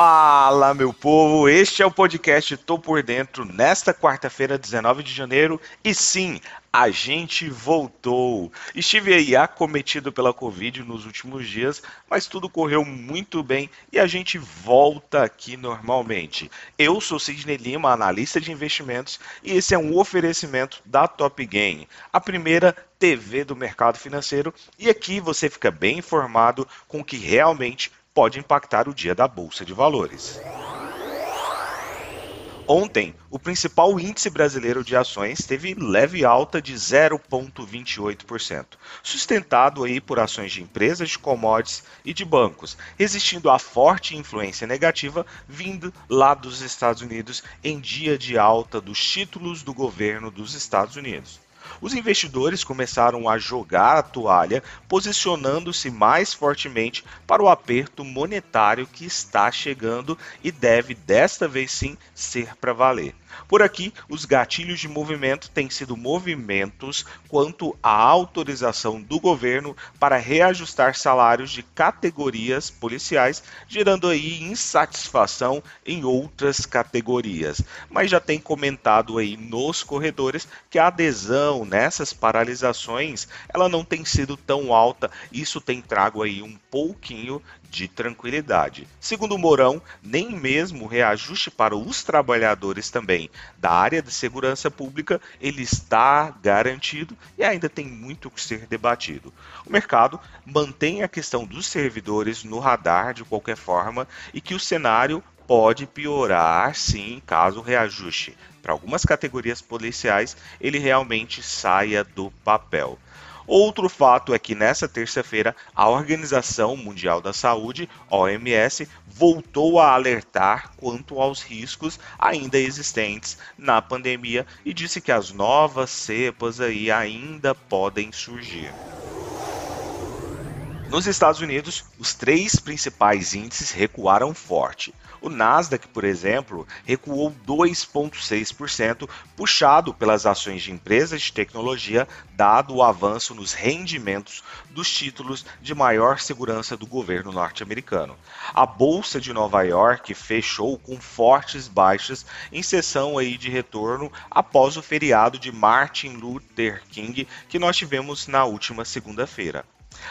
Fala, meu povo! Este é o podcast Tô por Dentro nesta quarta-feira, 19 de janeiro. E sim, a gente voltou. Estive aí acometido pela Covid nos últimos dias, mas tudo correu muito bem e a gente volta aqui normalmente. Eu sou Sidney Lima, analista de investimentos, e esse é um oferecimento da Top Game, a primeira TV do mercado financeiro, e aqui você fica bem informado com o que realmente pode impactar o dia da Bolsa de Valores. Ontem, o principal índice brasileiro de ações teve leve alta de 0,28%, sustentado aí por ações de empresas de commodities e de bancos, resistindo à forte influência negativa vindo lá dos Estados Unidos em dia de alta dos títulos do governo dos Estados Unidos os investidores começaram a jogar a toalha, posicionando-se mais fortemente para o aperto monetário que está chegando e deve desta vez sim ser para valer. Por aqui, os gatilhos de movimento têm sido movimentos quanto à autorização do governo para reajustar salários de categorias policiais, gerando aí insatisfação em outras categorias. Mas já tem comentado aí nos corredores que a adesão nessas paralisações, ela não tem sido tão alta. Isso tem trago aí um pouquinho de tranquilidade. Segundo Mourão, nem mesmo reajuste para os trabalhadores também da área de segurança pública ele está garantido e ainda tem muito que ser debatido. O mercado mantém a questão dos servidores no radar de qualquer forma e que o cenário pode piorar sim caso reajuste para algumas categorias policiais ele realmente saia do papel. Outro fato é que nessa terça-feira a Organização Mundial da Saúde, OMS, voltou a alertar quanto aos riscos ainda existentes na pandemia e disse que as novas cepas aí ainda podem surgir. Nos Estados Unidos, os três principais índices recuaram forte. O Nasdaq, por exemplo, recuou 2,6%, puxado pelas ações de empresas de tecnologia, dado o avanço nos rendimentos dos títulos de maior segurança do governo norte-americano. A Bolsa de Nova York fechou com fortes baixas em sessão aí de retorno após o feriado de Martin Luther King que nós tivemos na última segunda-feira.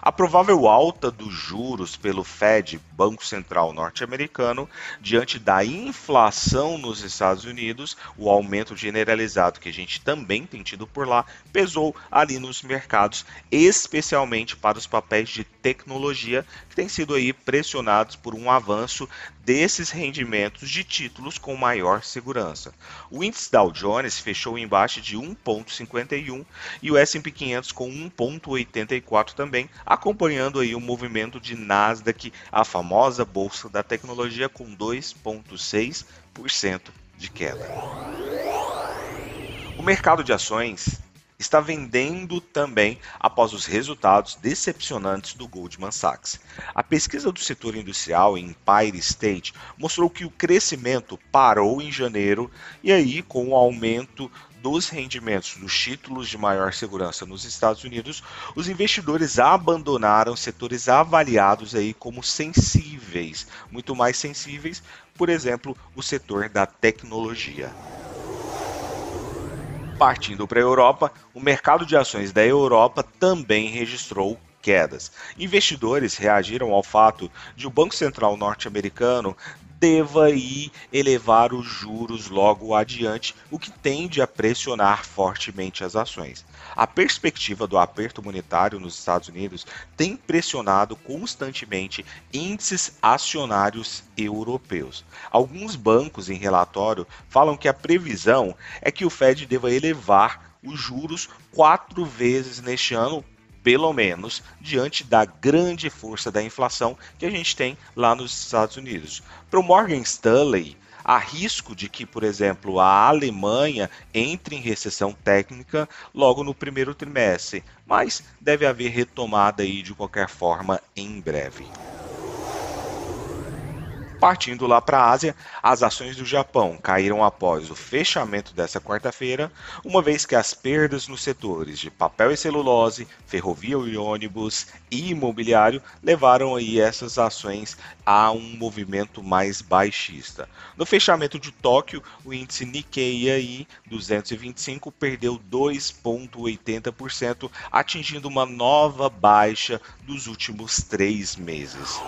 A provável alta dos juros pelo Fed, Banco Central norte-americano, diante da inflação nos Estados Unidos, o aumento generalizado que a gente também tem tido por lá, pesou ali nos mercados, especialmente para os papéis de tecnologia, que têm sido aí pressionados por um avanço desses rendimentos de títulos com maior segurança. O índice Dow Jones fechou em baixa de 1,51 e o S&P 500 com 1,84 também, acompanhando aí o movimento de Nasdaq, a famosa bolsa da tecnologia com 2,6% de queda. O mercado de ações está vendendo também após os resultados decepcionantes do Goldman Sachs. A pesquisa do setor industrial em Empire State mostrou que o crescimento parou em janeiro e aí com o aumento dos rendimentos dos títulos de maior segurança nos Estados Unidos, os investidores abandonaram setores avaliados aí como sensíveis, muito mais sensíveis, por exemplo, o setor da tecnologia. Partindo para a Europa, o mercado de ações da Europa também registrou quedas. Investidores reagiram ao fato de o Banco Central norte-americano deva ir elevar os juros logo adiante, o que tende a pressionar fortemente as ações. A perspectiva do aperto monetário nos Estados Unidos tem pressionado constantemente índices acionários europeus. Alguns bancos em relatório falam que a previsão é que o Fed deva elevar os juros quatro vezes neste ano pelo menos diante da grande força da inflação que a gente tem lá nos Estados Unidos. Para o Morgan Stanley, há risco de que, por exemplo, a Alemanha entre em recessão técnica logo no primeiro trimestre, mas deve haver retomada aí de qualquer forma em breve. Partindo lá para a Ásia, as ações do Japão caíram após o fechamento dessa quarta-feira, uma vez que as perdas nos setores de papel e celulose, ferrovia e ônibus e imobiliário levaram aí essas ações a um movimento mais baixista. No fechamento de Tóquio, o índice Nikkei aí 225 perdeu 2,80%, atingindo uma nova baixa dos últimos três meses.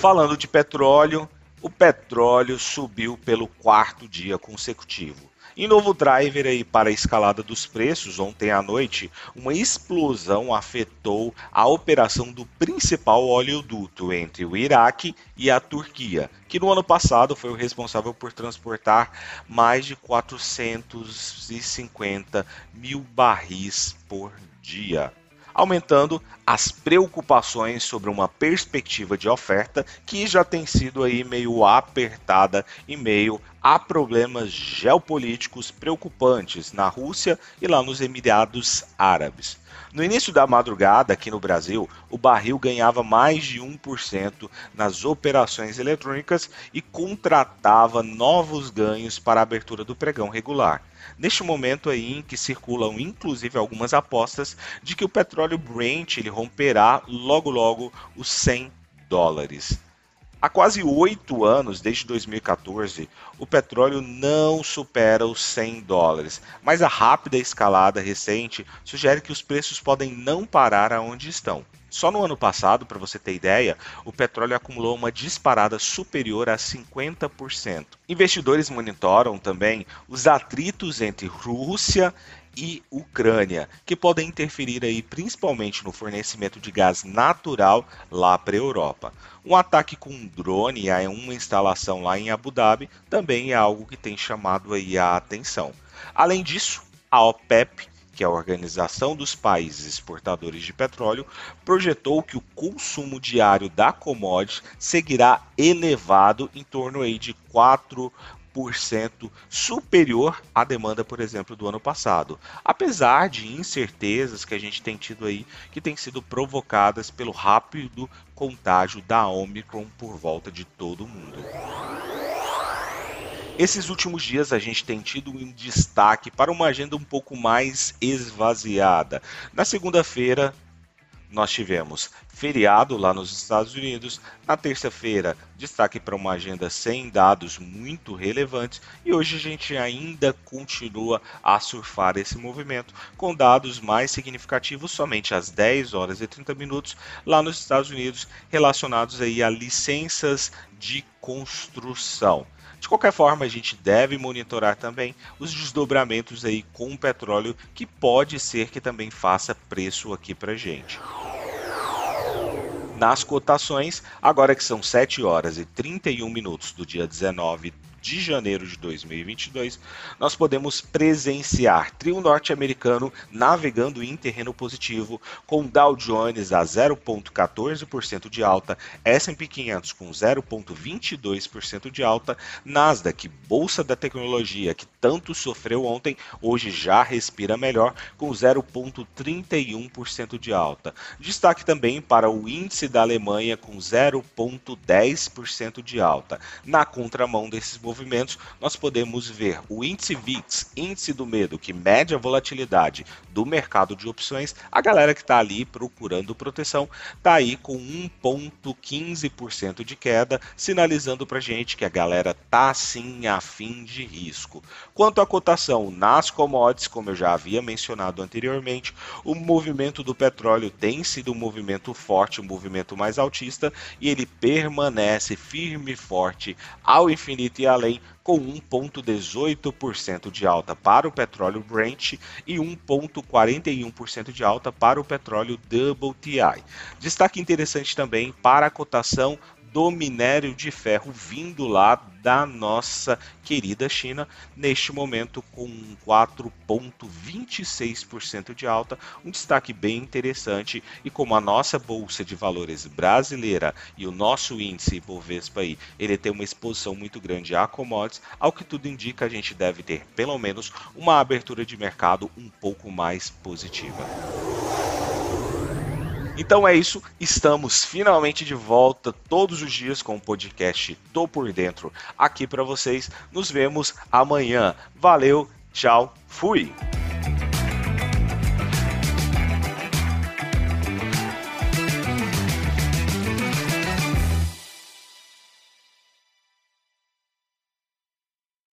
Falando de petróleo, o petróleo subiu pelo quarto dia consecutivo. Em novo driver aí para a escalada dos preços, ontem à noite, uma explosão afetou a operação do principal oleoduto entre o Iraque e a Turquia, que no ano passado foi o responsável por transportar mais de 450 mil barris por dia aumentando as preocupações sobre uma perspectiva de oferta que já tem sido aí meio apertada em meio a problemas geopolíticos preocupantes na Rússia e lá nos Emirados Árabes. No início da madrugada, aqui no Brasil, o barril ganhava mais de 1% nas operações eletrônicas e contratava novos ganhos para a abertura do pregão regular. Neste momento aí em que circulam inclusive algumas apostas de que o petróleo Brent ele romperá logo logo os 100 dólares. Há quase oito anos, desde 2014, o petróleo não supera os 100 dólares, mas a rápida escalada recente sugere que os preços podem não parar aonde estão. Só no ano passado, para você ter ideia, o petróleo acumulou uma disparada superior a 50%. Investidores monitoram também os atritos entre Rússia e Ucrânia, que podem interferir aí principalmente no fornecimento de gás natural lá para a Europa. Um ataque com um drone a uma instalação lá em Abu Dhabi também é algo que tem chamado aí a atenção. Além disso, a OPEP que é a Organização dos Países Exportadores de Petróleo, projetou que o consumo diário da commodity seguirá elevado em torno aí de 4 superior à demanda, por exemplo, do ano passado. Apesar de incertezas que a gente tem tido aí, que têm sido provocadas pelo rápido contágio da Omicron por volta de todo o mundo. Esses últimos dias a gente tem tido um destaque para uma agenda um pouco mais esvaziada. Na segunda-feira, nós tivemos feriado lá nos Estados Unidos. Na terça-feira, destaque para uma agenda sem dados muito relevantes. E hoje a gente ainda continua a surfar esse movimento com dados mais significativos somente às 10 horas e 30 minutos lá nos Estados Unidos relacionados aí a licenças de construção. De qualquer forma, a gente deve monitorar também os desdobramentos aí com o petróleo, que pode ser que também faça preço aqui para gente. Nas cotações, agora que são 7 horas e 31 minutos do dia 19 de janeiro de 2022, nós podemos presenciar trio norte-americano navegando em terreno positivo, com Dow Jones a 0,14% de alta, S&P 500 com 0,22% de alta, Nasdaq, bolsa da tecnologia que tanto sofreu ontem, hoje já respira melhor, com 0,31% de alta. Destaque também para o índice da Alemanha com 0,10% de alta. Na contramão desses movimentos, nós podemos ver o índice VIX, índice do medo, que mede a volatilidade do mercado de opções. A galera que está ali procurando proteção está aí com 1,15% de queda, sinalizando para gente que a galera tá sim afim de risco. Quanto à cotação nas commodities, como eu já havia mencionado anteriormente, o movimento do petróleo tem sido um movimento forte, um movimento mais altista, e ele permanece firme e forte ao infinito e além além, com 1,18% de alta para o petróleo Brent e 1,41% de alta para o petróleo WTI. Destaque interessante também para a cotação do minério de ferro vindo lá da nossa querida China, neste momento com 4,26% de alta, um destaque bem interessante. E como a nossa bolsa de valores brasileira e o nosso índice Bovespa aí, ele tem uma exposição muito grande a commodities, ao que tudo indica, a gente deve ter pelo menos uma abertura de mercado um pouco mais positiva. Então é isso, estamos finalmente de volta todos os dias com o podcast Tô por Dentro aqui para vocês. Nos vemos amanhã. Valeu, tchau, fui!